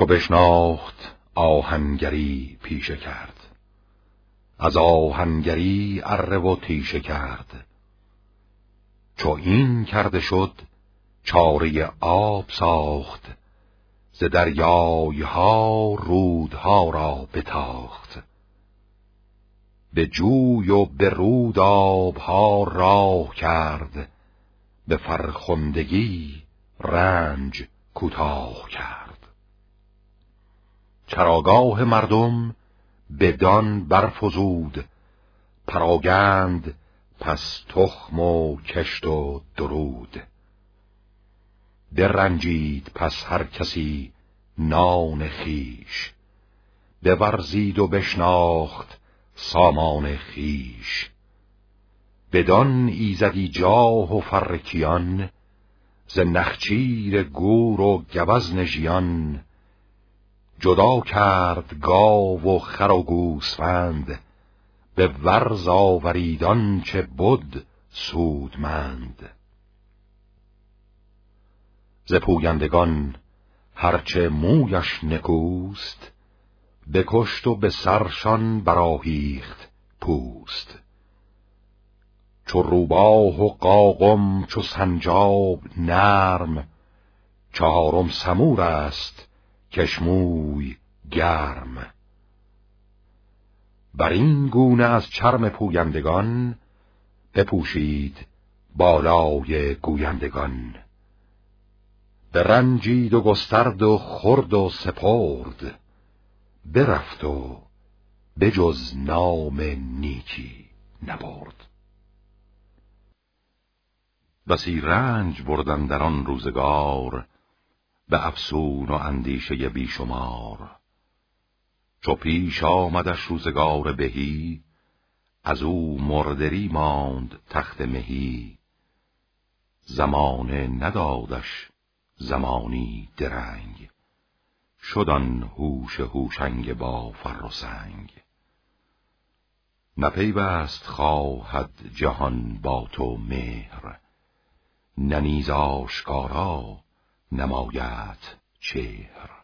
چو بشناخت آهنگری پیشه کرد. از آهنگری اره و تیشه کرد. چو این کرده شد چاره آب ساخت. ز دریای ها رودها را بتاخت. به جوی و به رود آبها راه کرد. به فرخندگی رنج کوتاه کرد. چراگاه مردم بدان برفزود. پراگند پس تخم و کشت و درود. درنجید پس هر کسی نان خیش بورزید و بشناخت سامان خیش بدان ایزدی جاه و فرکیان ز نخچیر گور و گوزن ژیان جدا کرد گاو و خر و گوسفند به ورز آوریدان چه بد سودمند. ز پویندگان هرچه مویش نکوست بکشت و به سرشان براهیخت پوست. چو روباه و قاقم چو سنجاب نرم چهارم سمور است کشموی گرم. بر این گونه از چرم پویندگان بپوشید بالای گویندگان. به رنجید و گسترد و خرد و سپرد. برفت و بجز نام نیکی نبرد. بسی رنج بردن در آن روزگار به افسون و اندیشه بیشمار. چو پیش آمدش روزگار بهی از او مردری ماند تخت مهی. زمانه ندادش زمانی درنگ شدن هوش هوشنگ با فر و سنگ. نپیوست خواهد جهان با تو مهر ننیز آشکارا نمایت چهر.